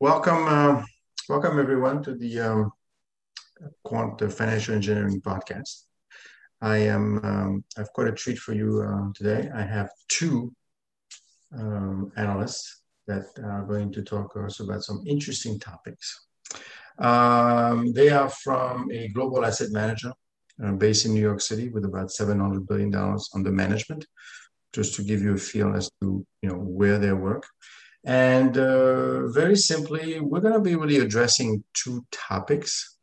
welcome, uh, welcome everyone to the um, Quant Financial Engineering Podcast. I am, um, I've got a treat for you uh, today. I have two um, analysts that are going to talk us about some interesting topics. Um, they are from a global asset manager uh, based in New York City with about $700 billion under management, just to give you a feel as to you know where they work. And uh, very simply, we're going to be really addressing two topics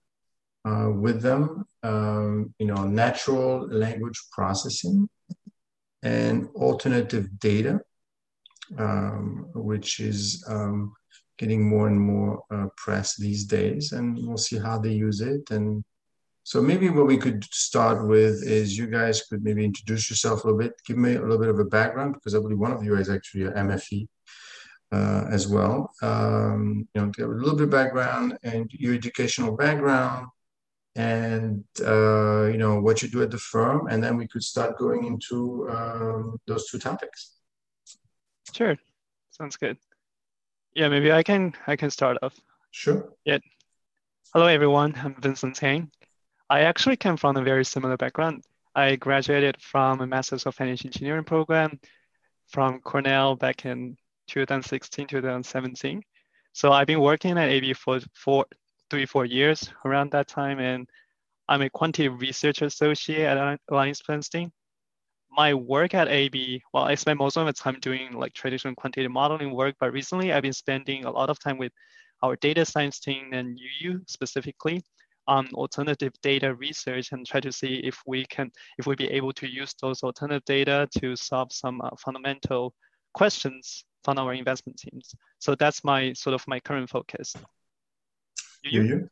uh, with them, um, you know, natural language processing and alternative data, um, which is um, getting more and more uh, press these days. And we'll see how they use it. And so maybe what we could start with is you guys could maybe introduce yourself a little bit, give me a little bit of a background, because I believe one of you is actually an MFE. Uh, as well, um, you know, give a little bit of background and your educational background, and uh, you know what you do at the firm, and then we could start going into um, those two topics. Sure, sounds good. Yeah, maybe I can I can start off. Sure. Yeah. Hello everyone, I'm Vincent Tang. I actually came from a very similar background. I graduated from a Master's of Financial Engineering program from Cornell back in 2016, 2017. So I've been working at AB for four, three, four years around that time. And I'm a quantitative research associate at AllianceBernstein. My work at AB, well, I spend most of my time doing like traditional quantitative modeling work, but recently I've been spending a lot of time with our data science team and Yuyu specifically on alternative data research and try to see if we can, if we be able to use those alternative data to solve some uh, fundamental questions from our investment teams. So that's my sort of my current focus. Yu Yu?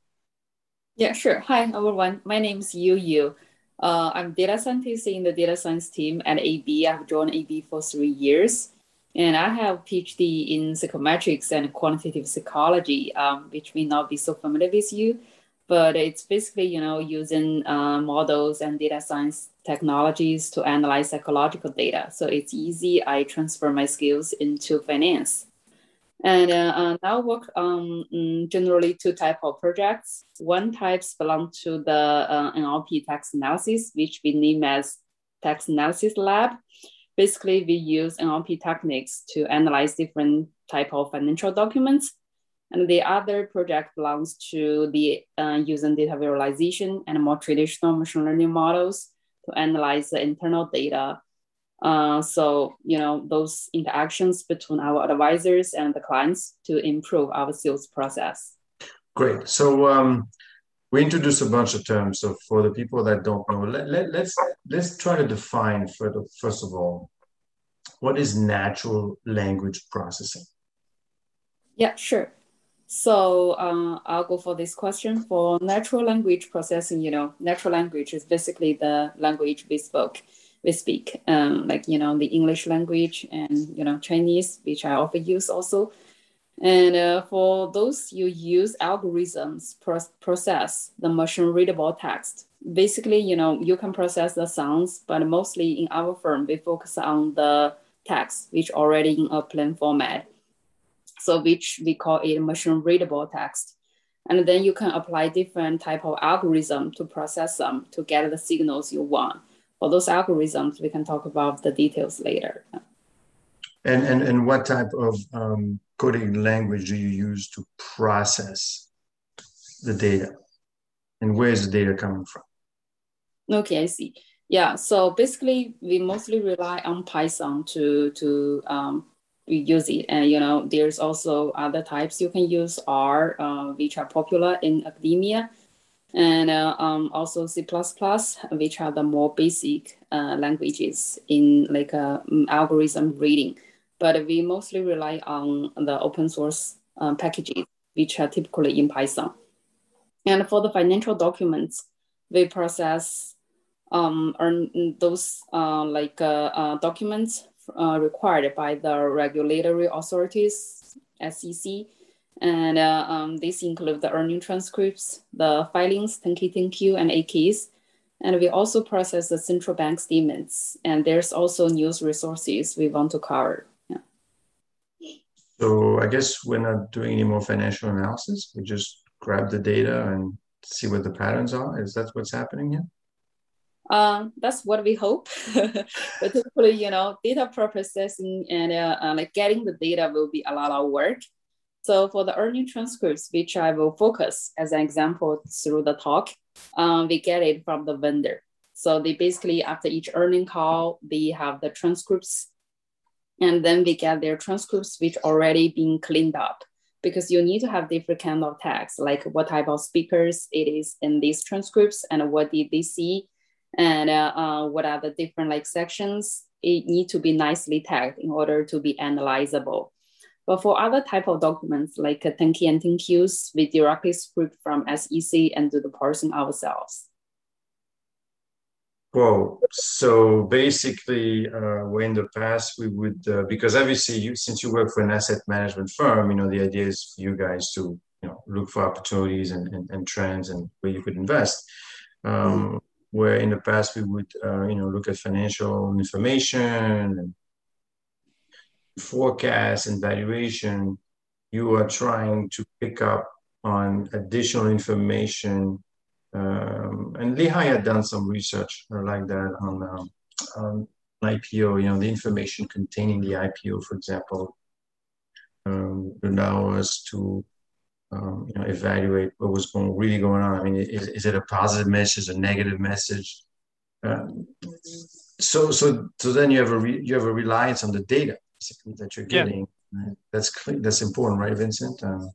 Yeah, sure. Hi, everyone. My name is Yu Yu. Uh, I'm data scientist in the data science team at AB. I've joined AB for three years. And I have PhD in psychometrics and quantitative psychology, um, which may not be so familiar with you, but it's basically, you know, using uh, models and data science technologies to analyze psychological data. So it's easy. I transfer my skills into finance. And uh, uh, now work on um, generally two type of projects. One types belong to the uh, NLP text analysis, which we name as text analysis lab. Basically, we use NLP techniques to analyze different type of financial documents. And the other project belongs to the uh, using data visualization and more traditional machine learning models to analyze the internal data uh, so, you know, those interactions between our advisors and the clients to improve our sales process. Great. So um, we introduced a bunch of terms. So for the people that don't know, let, let, let's let's try to define for the, first of all, what is natural language processing? Yeah, sure. So uh, I'll go for this question. For natural language processing, you know, natural language is basically the language we spoke we speak, um, like you know the English language and you know Chinese, which I often use also. And uh, for those you use algorithms pro- process the machine readable text. Basically, you know you can process the sounds, but mostly in our firm we focus on the text, which already in a plain format. So which we call it machine readable text. And then you can apply different type of algorithm to process them to get the signals you want for those algorithms, we can talk about the details later. And, and, and what type of um, coding language do you use to process the data? And where is the data coming from? Okay, I see. Yeah, so basically, we mostly rely on Python to to um, use it, and you know, there's also other types you can use R, uh, which are popular in academia and uh, um, also C++, which are the more basic uh, languages in like uh, algorithm reading. But we mostly rely on the open source uh, packages, which are typically in Python. And for the financial documents, we process um, those uh, like uh, required by the regulatory authorities, SEC, and uh, um, these include the earning transcripts, the filings, 10K, 10Q, and 8Ks. And we also process the central bank statements. And there's also news resources we want to cover. So I guess we're not doing any more financial analysis. We just grab the data and see what the patterns are. Is that what's happening here? Um, that's what we hope. but typically, you know, data processing and uh, like getting the data will be a lot of work. So for the earning transcripts, which I will focus as an example through the talk, um, we get it from the vendor. So they basically, after each earning call, they have the transcripts and then we get their transcripts which already been cleaned up because you need to have different kind of tags like what type of speakers it is in these transcripts and what did they see and uh, uh, what are the different like sections it need to be nicely tagged in order to be analyzable but for other type of documents like uh, 10K and 10Qs, we directly script from SEC and do the parsing ourselves. Well, so basically, uh, where in the past we would, uh, because obviously, you, since you work for an asset management firm, you know the idea is for you guys to, you know, look for opportunities and, and, and trends and where you could invest. Um. Where in the past we would, uh, you know, look at financial information and forecast and valuation. You are trying to pick up on additional information um, and Lehigh had done some research like that on, um, on IPO, you know, the information containing the IPO, for example, um, allow us to um, you know, evaluate what was going, really going on. I mean, is, is it a positive message, a negative message? Um, so, so, so then you have a re, you have a reliance on the data that you're getting. Yeah. That's that's important, right, Vincent? Um,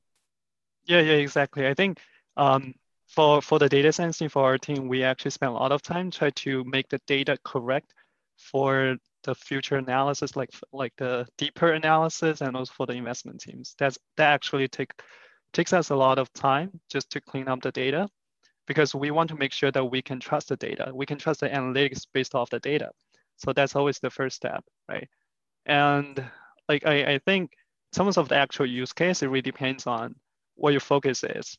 yeah, yeah, exactly. I think um, for for the data science team for our team, we actually spend a lot of time try to make the data correct for the future analysis, like like the deeper analysis, and also for the investment teams. That's that actually take takes us a lot of time just to clean up the data, because we want to make sure that we can trust the data. We can trust the analytics based off the data. So that's always the first step, right? And like I, I think some of the actual use case, it really depends on what your focus is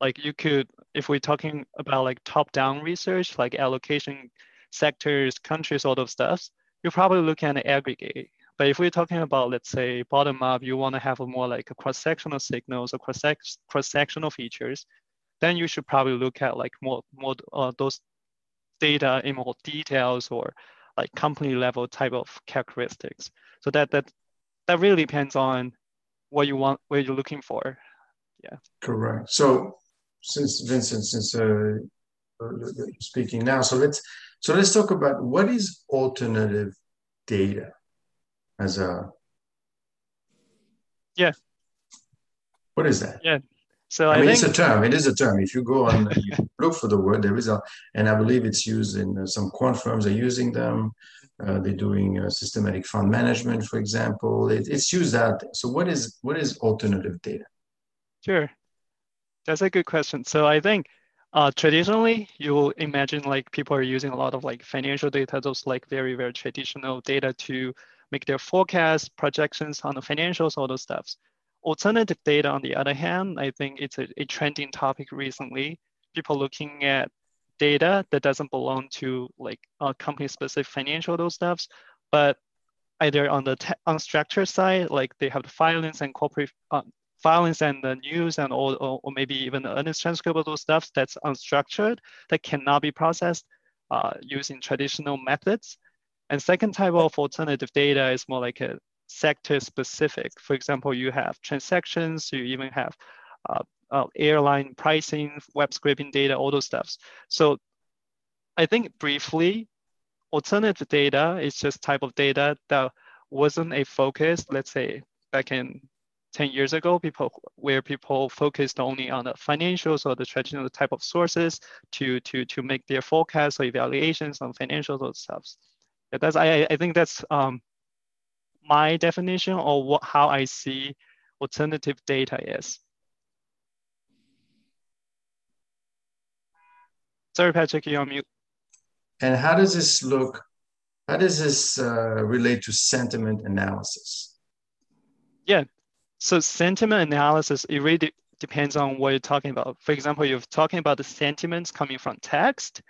like you could if we're talking about like top down research like allocation sectors countries all those stuff you're probably looking at aggregate but if we're talking about let's say bottom up you want to have a more like a cross-sectional signals or cross cross-sectional features then you should probably look at like more more uh, those data in more details or like company level type of characteristics. So that that that really depends on what you want what you're looking for. Yeah. Correct. So since Vincent, since uh, speaking now, so let's so let's talk about what is alternative data as a yeah. What is that? Yeah. So I, I mean, think... it's a term. It is a term. If you go on, you look for the word. There is a, and I believe it's used in uh, some quant firms are using them. Uh, they're doing uh, systematic fund management, for example. It, it's used out there. So, what is what is alternative data? Sure. That's a good question. So I think uh, traditionally, you will imagine like people are using a lot of like financial data, those like very, very traditional data to make their forecasts, projections on the financials, all those stuffs. Alternative data, on the other hand, I think it's a, a trending topic recently. People looking at data that doesn't belong to like a company specific financial those stuffs, but either on the unstructured side, like they have the filings and corporate uh, filings and the news and or, or, or, maybe even the earnings transcript of those stuff that's unstructured that cannot be processed uh, using traditional methods. And second type of alternative data is more like a sector specific. For example, you have transactions, you even have uh, uh, airline pricing, web scraping data, all those stuffs. So I think briefly, alternative data is just type of data that wasn't a focus, let's say back in 10 years ago, people where people focused only on the financials or the traditional type of sources to to to make their forecasts or evaluations on financials or stuff. Yeah, that's I I think that's um my definition or what how I see alternative data is. Sorry, Patrick, you're on mute. And how does this look? How does this uh, relate to sentiment analysis? Yeah, so sentiment analysis, it really de depends on what you're talking about. For example, you're talking about the sentiments coming from text,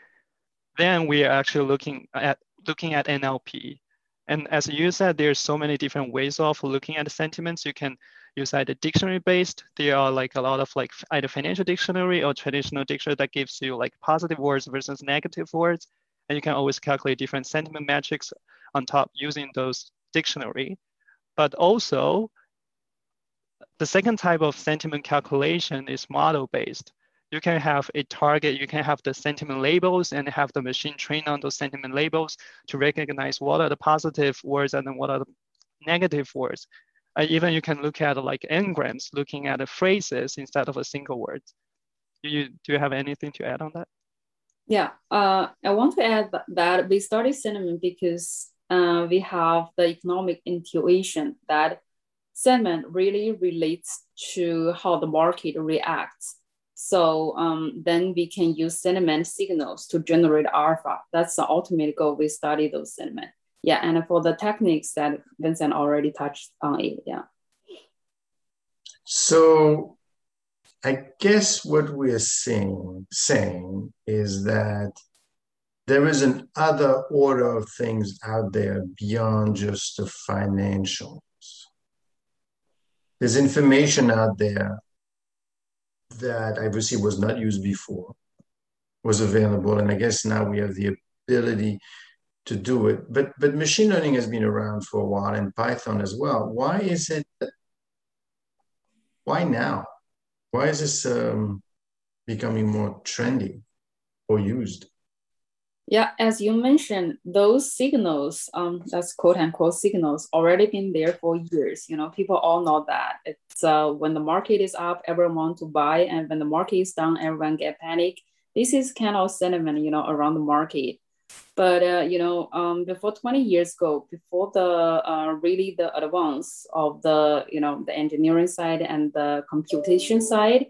then we are actually looking at looking at NLP. And as you said, there's so many different ways of looking at sentiments. You can use either dictionary based. There are like a lot of like either financial dictionary or traditional dictionary that gives you like positive words versus negative words. And you can always calculate different sentiment metrics on top using those dictionary. But also the second type of sentiment calculation is model based you can have a target, you can have the sentiment labels and have the machine train on those sentiment labels to recognize what are the positive words and then what are the negative words. Uh, even you can look at like n-grams, looking at the phrases instead of a single word. Do you, do you have anything to add on that? Yeah, uh, I want to add that we study sentiment because uh, we have the economic intuition that sentiment really relates to how the market reacts so um, then we can use sentiment signals to generate alpha. That's the ultimate goal. We study those sentiment. Yeah, and for the techniques that Vincent already touched on it. Yeah. So I guess what we're saying saying is that there is an other order of things out there beyond just the financials. There's information out there that obviously was not used before was available. And I guess now we have the ability to do it. But but machine learning has been around for a while and Python as well. Why is it? Why now? Why is this um, becoming more trendy or used? Yeah, as you mentioned, those signals, um, that's quote unquote signals, already been there for years. You know, people all know that. It's uh, when the market is up, everyone want to buy, and when the market is down, everyone get panic. This is kind of sentiment, you know, around the market. But uh, you know, um, before 20 years ago, before the uh, really the advance of the you know the engineering side and the computation side,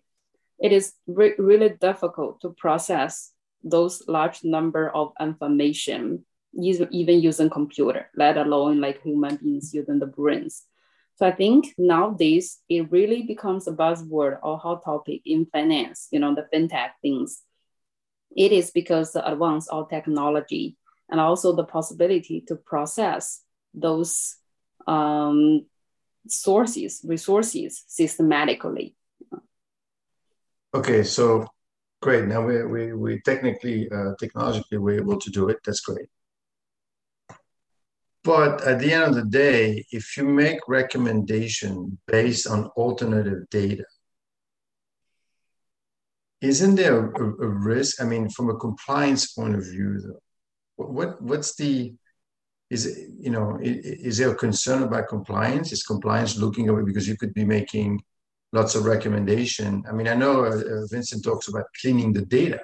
it is re- really difficult to process those large number of information, even using computer, let alone like human beings using the brains. So I think nowadays it really becomes a buzzword or hot topic in finance, you know, the fintech things. It is because the advance of technology and also the possibility to process those um, sources, resources systematically. Okay, so Great. Now we we we technically uh, technologically we're able to do it. That's great. But at the end of the day, if you make recommendation based on alternative data, isn't there a, a, risk? I mean, from a compliance point of view, though, what what's the is it, you know is, is there a concern about compliance? Is compliance looking away because you could be making lots of recommendation. I mean, I know uh, uh, Vincent talks about cleaning the data.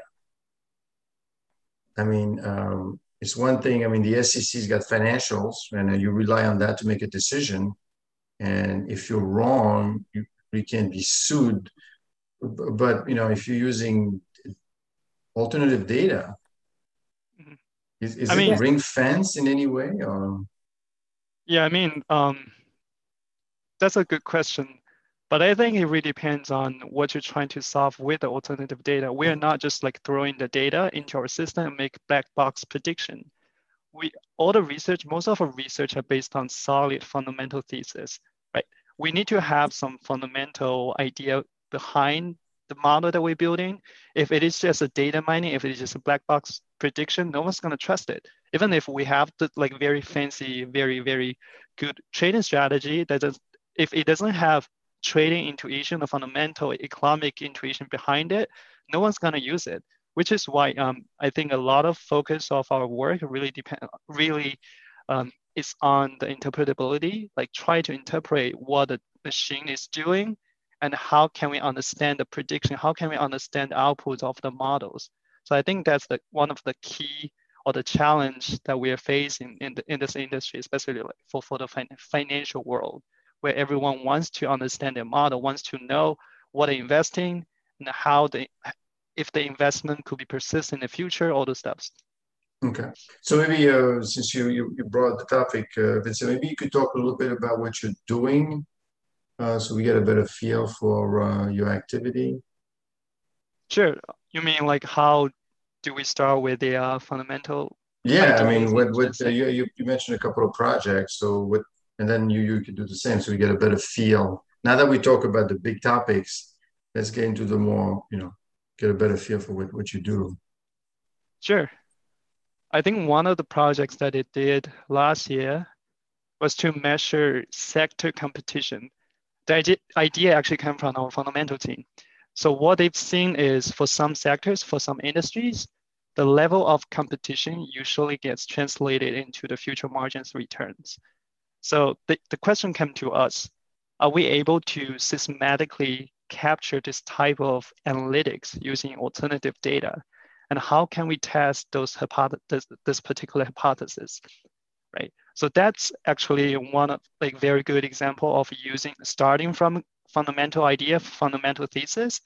I mean, um, it's one thing. I mean, the SEC's got financials, and uh, you rely on that to make a decision. And if you're wrong, you, you can be sued. But you know, if you're using alternative data, mm-hmm. is, is I it mean, ring fence in any way? Or? Yeah, I mean, um, that's a good question. But I think it really depends on what you're trying to solve with the alternative data. We are not just like throwing the data into our system and make black box prediction. We all the research, most of our research are based on solid fundamental thesis, right? We need to have some fundamental idea behind the model that we're building. If it is just a data mining, if it is just a black box prediction, no one's gonna trust it. Even if we have the like very fancy, very, very good trading strategy that does, if it doesn't have trading intuition, the fundamental economic intuition behind it, no one's gonna use it. Which is why um, I think a lot of focus of our work really depend really um, is on the interpretability, like try to interpret what the machine is doing and how can we understand the prediction, how can we understand the outputs of the models. So I think that's the one of the key or the challenge that we are facing in, the, in this industry, especially like for, for the fin- financial world where everyone wants to understand their model, wants to know what they're investing and how they, if the investment could be persistent in the future, all those steps. Okay. So maybe uh, since you, you, you brought the topic, uh, Vincent, maybe you could talk a little bit about what you're doing uh, so we get a better feel for uh, your activity. Sure. You mean like how do we start with the uh, fundamental Yeah, I mean, what what uh, you, you you mentioned a couple of projects, so what, and then you you could do the same, so we get a better feel. Now that we talk about the big topics, let's get into the more, you know, get a better feel for what what you do. Sure. I think one of the projects that it did last year was to measure sector competition. The idea actually came from our fundamental team. So what they've seen is for some sectors, for some industries, the level of competition usually gets translated into the future margins returns. So the, the question came to us, are we able to systematically capture this type of analytics using alternative data? And how can we test those hypothesis, this particular hypothesis, right? So that's actually one of like very good example of using starting from fundamental idea, fundamental thesis,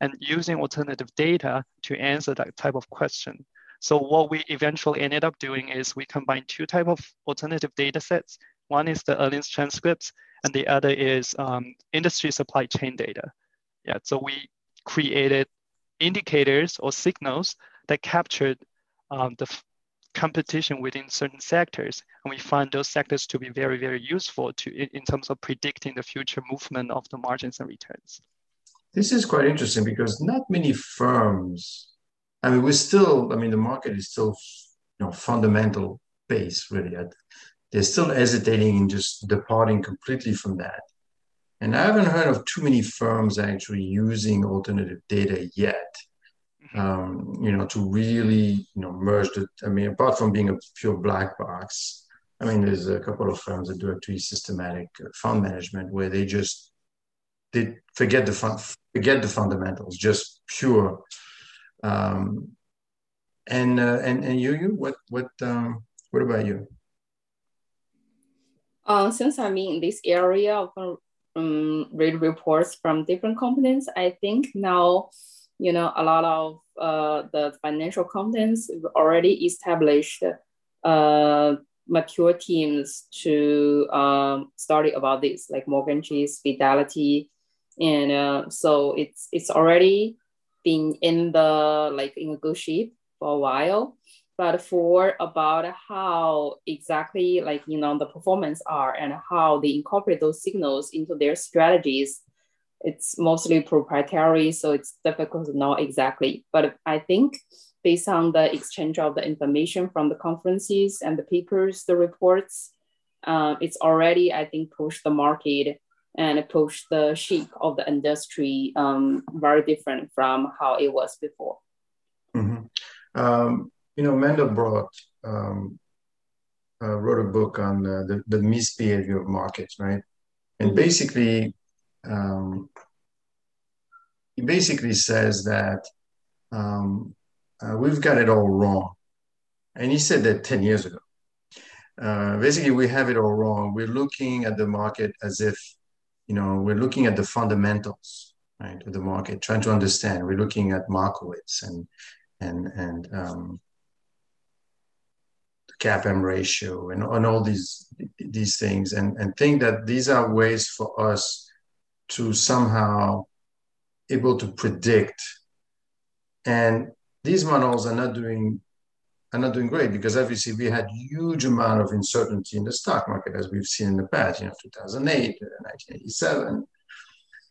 and using alternative data to answer that type of question. So what we eventually ended up doing is we combine two type of alternative data sets. One is the earnings transcripts, and the other is um, industry supply chain data. Yeah, so we created indicators or signals that captured um, the competition within certain sectors. And we find those sectors to be very, very useful to in, in terms of predicting the future movement of the margins and returns. This is quite interesting because not many firms, I mean, we're still, I mean, the market is still, you know, fundamental base really. They're still hesitating in just departing completely from that. And I haven't heard of too many firms actually using alternative data yet um, you know, to really, you know, merge the, I mean, apart from being a pure black box, I mean, there's a couple of firms that do actually systematic uh, fund management where they just, they forget the fun, forget the fundamentals, just pure. Um, and, uh, and, and you, you, what, what, um, what about you? Uh, since I'm in this area of um, read reports from different companies, I think now you know, a lot of uh, the financial competence already established uh, mature teams to um, study about this, like Morgan Chase, Fidelity, and uh, so it's it's already been in the like in a good shape for a while. But for about how exactly like you know the performance are and how they incorporate those signals into their strategies, it's mostly proprietary, so it's difficult to know exactly. But I think based on the exchange of the information from the conferences and the papers, the reports, um, it's already, I think, pushed the market and pushed the shape of the industry um, very different from how it was before. Mm-hmm. Um, you know, Mandelbrot um, uh, wrote a book on uh, the, the misbehavior of markets, right? And mm-hmm. basically, um, he basically says that um, uh, we've got it all wrong. And he said that 10 years ago. Uh, basically, we have it all wrong. We're looking at the market as if, you know, we're looking at the fundamentals, right, of the market, trying to understand. We're looking at Markowitz and and and um, CAPM ratio and, on all these these things, and and think that these are ways for us to somehow able to predict. And these models are not doing are not doing great because obviously we had huge amount of uncertainty in the stock market as we've seen in the past, you know, 2008, 1987.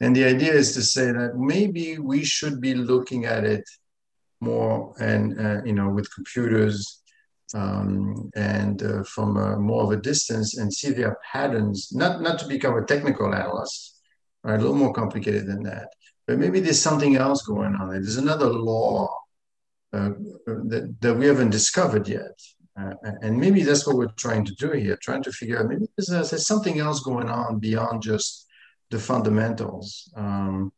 And the idea is to say that maybe we should be looking at it more and, uh, you know, with computers um, and uh, from a, more of a distance and see their patterns, not, not to become a technical analyst, right? A little more complicated than that. But maybe there's something else going on. There's another law uh, that, that we haven't discovered yet. Uh, and maybe that's what we're trying to do here, trying to figure out maybe there's, there's something else going on beyond just the fundamentals um,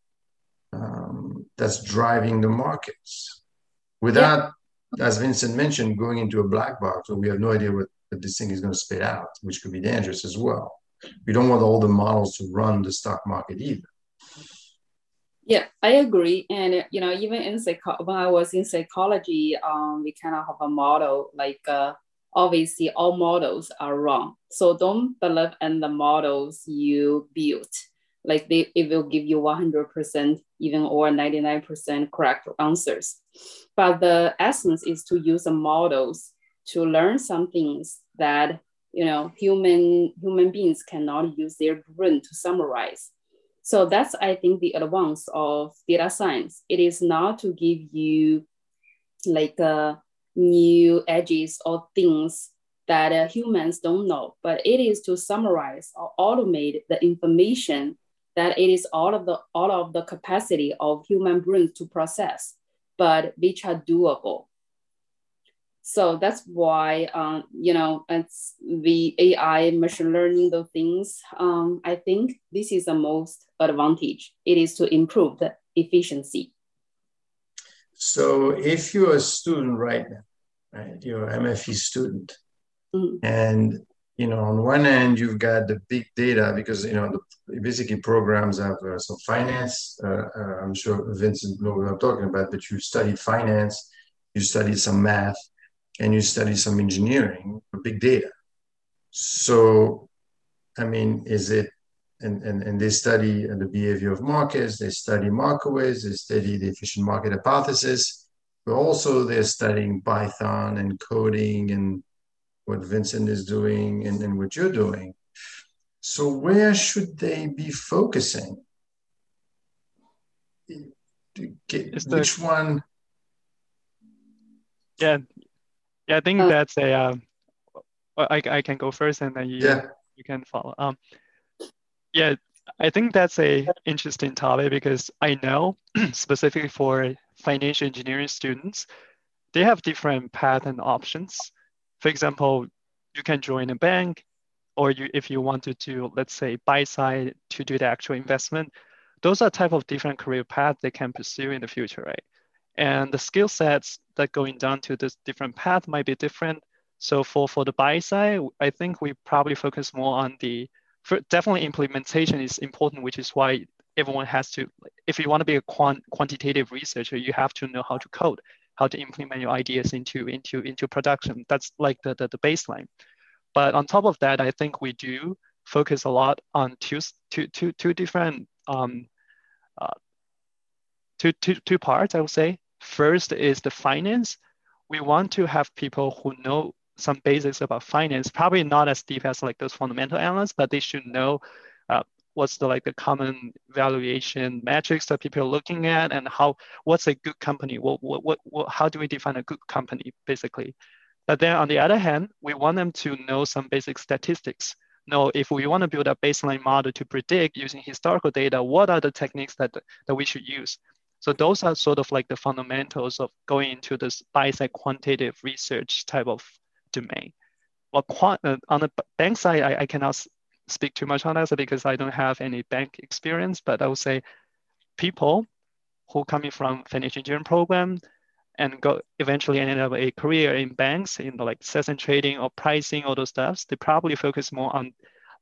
um, that's driving the markets without. As Vincent mentioned, going into a black box where we have no idea what, what this thing is going to spit out, which could be dangerous as well. We don't want all the models to run the stock market either. Yeah, I agree. And you know, even in psycho- when I was in psychology, um, we kind of have a model like uh, obviously all models are wrong. So don't believe in the models you built. Like they, it will give you 100% even or 99% correct answers. But the essence is to use the models to learn some things that you know human human beings cannot use their brain to summarize so that's i think the advance of data science it is not to give you like uh, new edges or things that uh, humans don't know but it is to summarize or automate the information that it is all of the all of the capacity of human brains to process but which are doable so that's why um, you know it's the ai machine learning those things um, i think this is the most advantage. It is to improve the efficiency. So if you're a student right now right you're an mfe student mm-hmm. and you know on one end you've got the big data because you know the basically programs have uh, some finance uh, uh, i'm sure vincent knows what i'm talking about but you study finance you study some math and you study some engineering big data. So, I mean, is it, and, and, and they study the behavior of markets, they study Markowitz, they study the efficient market hypothesis, but also they're studying Python and coding and what Vincent is doing and, and what you're doing. So, where should they be focusing? Which one? Yeah, yeah, I think uh, that's a. Uh, I I can go first, and then you yeah. you can follow. Um, yeah, I think that's a interesting topic because I know specifically for financial engineering students, they have different path and options. For example, you can join a bank, or you if you wanted to, let's say, buy side to do the actual investment. Those are type of different career paths they can pursue in the future, right? And the skill sets that going down to this different path might be different. So for, for the buy side, I think we probably focus more on the, definitely implementation is important, which is why everyone has to, if you want to be a quant, quantitative researcher, you have to know how to code, how to implement your ideas into, into, into production. That's like the, the, the baseline. But on top of that, I think we do focus a lot on two, two, two, two different um, uh, two, two, two parts, I would say. First is the finance. We want to have people who know some basics about finance, probably not as deep as like those fundamental analysts, but they should know uh, what's the like the common valuation metrics that people are looking at and how what's a good company? What, what, what, what how do we define a good company basically? But then on the other hand we want them to know some basic statistics. Know if we want to build a baseline model to predict using historical data what are the techniques that that we should use? So those are sort of like the fundamentals of going into this buy-side quantitative research type of domain. Well, quant, uh, on the bank side, I, I cannot speak too much on that because I don't have any bank experience, but I would say people who coming from financial engineering program and go eventually end up a career in banks in the like session trading or pricing, all those stuffs, they probably focus more on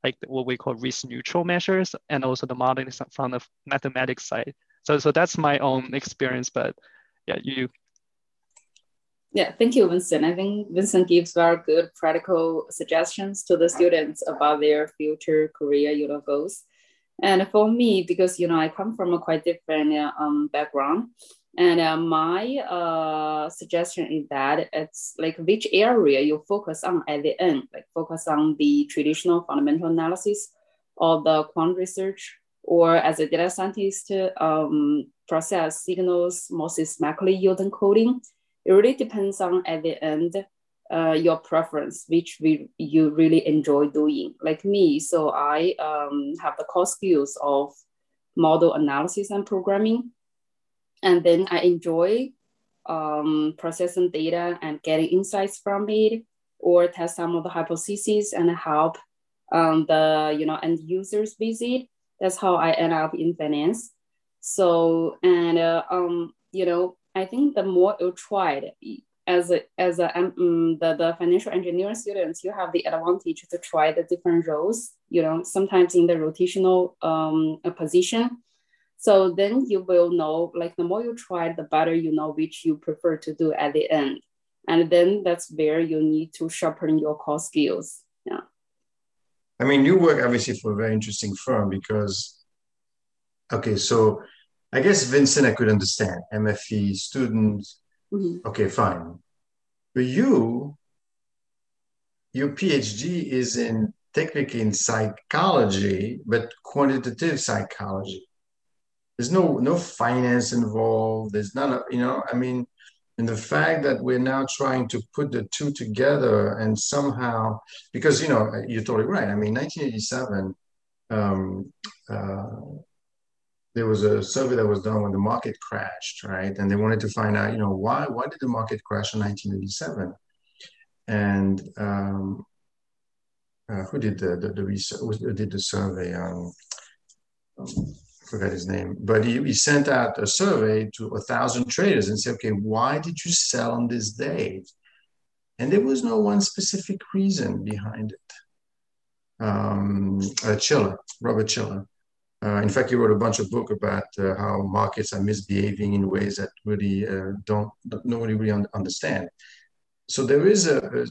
like what we call risk neutral measures and also the modeling from the mathematics side. So so that's my own experience. But yeah, you. Yeah, thank you, Vincent. I think Vincent gives very good practical suggestions to the students about their future career, you know, goals. And for me, because you know I come from a quite different uh, um, background, and uh, my uh, suggestion is that it's like which area you focus on at the end, like focus on the traditional fundamental analysis or the quant research or as a data scientist, um, process signals more systematically using coding. It really depends on at the end uh, your preference, which we, you really enjoy doing. Like me, so I um, have the core skills of model analysis and programming, and then I enjoy um, processing data and getting insights from it, or test some of the hypotheses and help um, the you know end users with it that's how I end up in finance. So and uh, um, you know, I think the more you it, as a as a um, the, the financial engineering students, you have the advantage to try the different roles. You know, sometimes in the rotational um, position. So then you will know, like the more you try, the better you know which you prefer to do at the end. And then that's where you need to sharpen your core skills. Yeah. I mean, you work obviously for a very interesting firm because, okay, so I guess Vincent, I could understand MFE students. Mm-hmm. Okay, fine. But you, your PhD is in technically in psychology, but quantitative psychology. There's no no finance involved. There's none of you know. I mean, and the fact that we're now trying to put the two together and somehow because you know you're totally right. I mean, 1987. Um, uh, there was a survey that was done when the market crashed, right? And they wanted to find out, you know, why why did the market crash in 1987? And um, uh, who did the the, the research? Who did the survey? Um, um, forgot his name, but he, he sent out a survey to a thousand traders and said, okay, why did you sell on this day? And there was no one specific reason behind it. Um, uh, Shiller, Robert Shiller. Uh, in fact, he wrote a bunch of book about uh, how markets are misbehaving in ways that really uh, don't nobody really un- understand. So there is a, a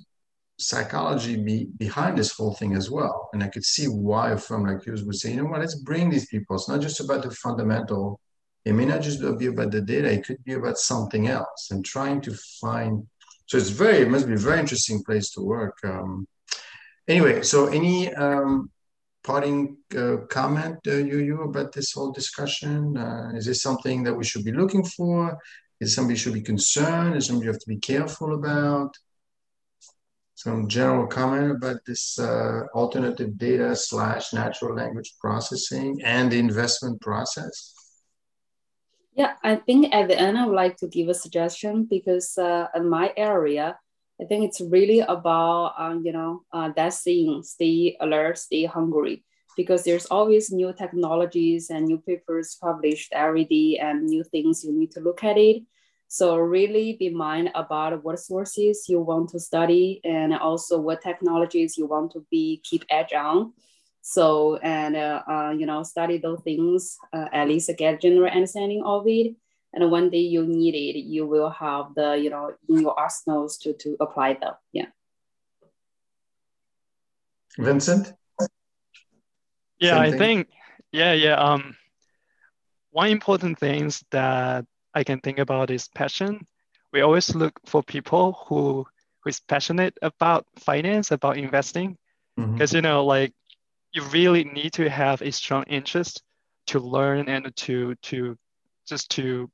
psychology be, behind this whole thing as well, and I could see why a firm like yours would say, you know what, let's bring these people. It's not just about the fundamental. It may not just be about the data. It could be about something else, and trying to find. So it's very, it must be a very interesting place to work. Um, anyway, so any um, parting uh, comment, uh, you, you about this whole discussion? Uh, is this something that we should be looking for? Is somebody should be concerned? Is somebody you have to be careful about? Some general comment about this uh, alternative data slash natural language processing and the investment process? Yeah, I think at the end, I would like to give a suggestion because uh, in my area, I think it's really about, um, you know, uh, that saying, stay alert, stay hungry, because there's always new technologies and new papers published every day and new things you need to look at it. So really be mind about what sources you want to study and also what technologies you want to be keep edge on. So, and, uh, uh, you know, study those things, uh, at least get general understanding of it and one day you need it. You will have the you know in your arsenals to to apply them yeah. Vincent? Yeah i think yeah yeah um one important things that i can think about is passion. We always look for people who who is passionate about finance about investing. Because mm-hmm. you know like you really need to have a strong interest to learn and to to just to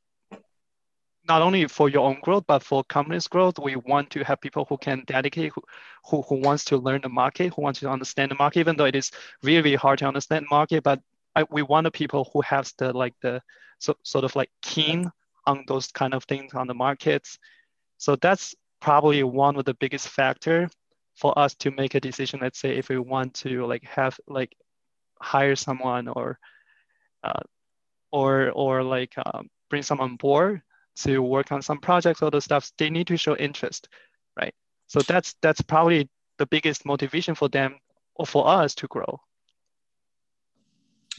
not only for your own growth, but for company's growth, we want to have people who can dedicate, who, who, who wants to learn the market, who wants to understand the market, even though it is really, hard to understand market, but I, we want the people who have the, like the, so, sort of like keen on those kind of things on the markets. So that's probably one of the biggest factor for us to make a decision. Let's say if we want to like have like hire someone or, uh, or, or like um, bring someone on board to work on some projects, all those stuff, they need to show interest, right? So that's that's probably the biggest motivation for them or for us to grow.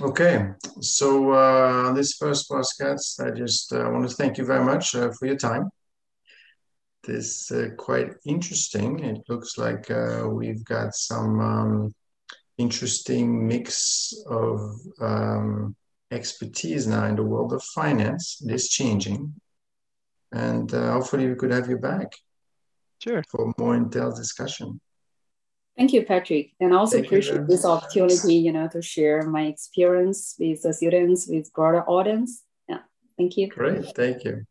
Okay, so uh, this first podcast, I just uh, want to thank you very much uh, for your time. This uh, quite interesting. It looks like uh, we've got some um, interesting mix of um, expertise now in the world of finance. It is changing, and uh, hopefully we could have you back. Sure. For more in-depth discussion. Thank you, Patrick. And I also Thank appreciate this opportunity, you know, to share my experience with the students, with broader audience. Yeah. Thank you. Great. Thank you.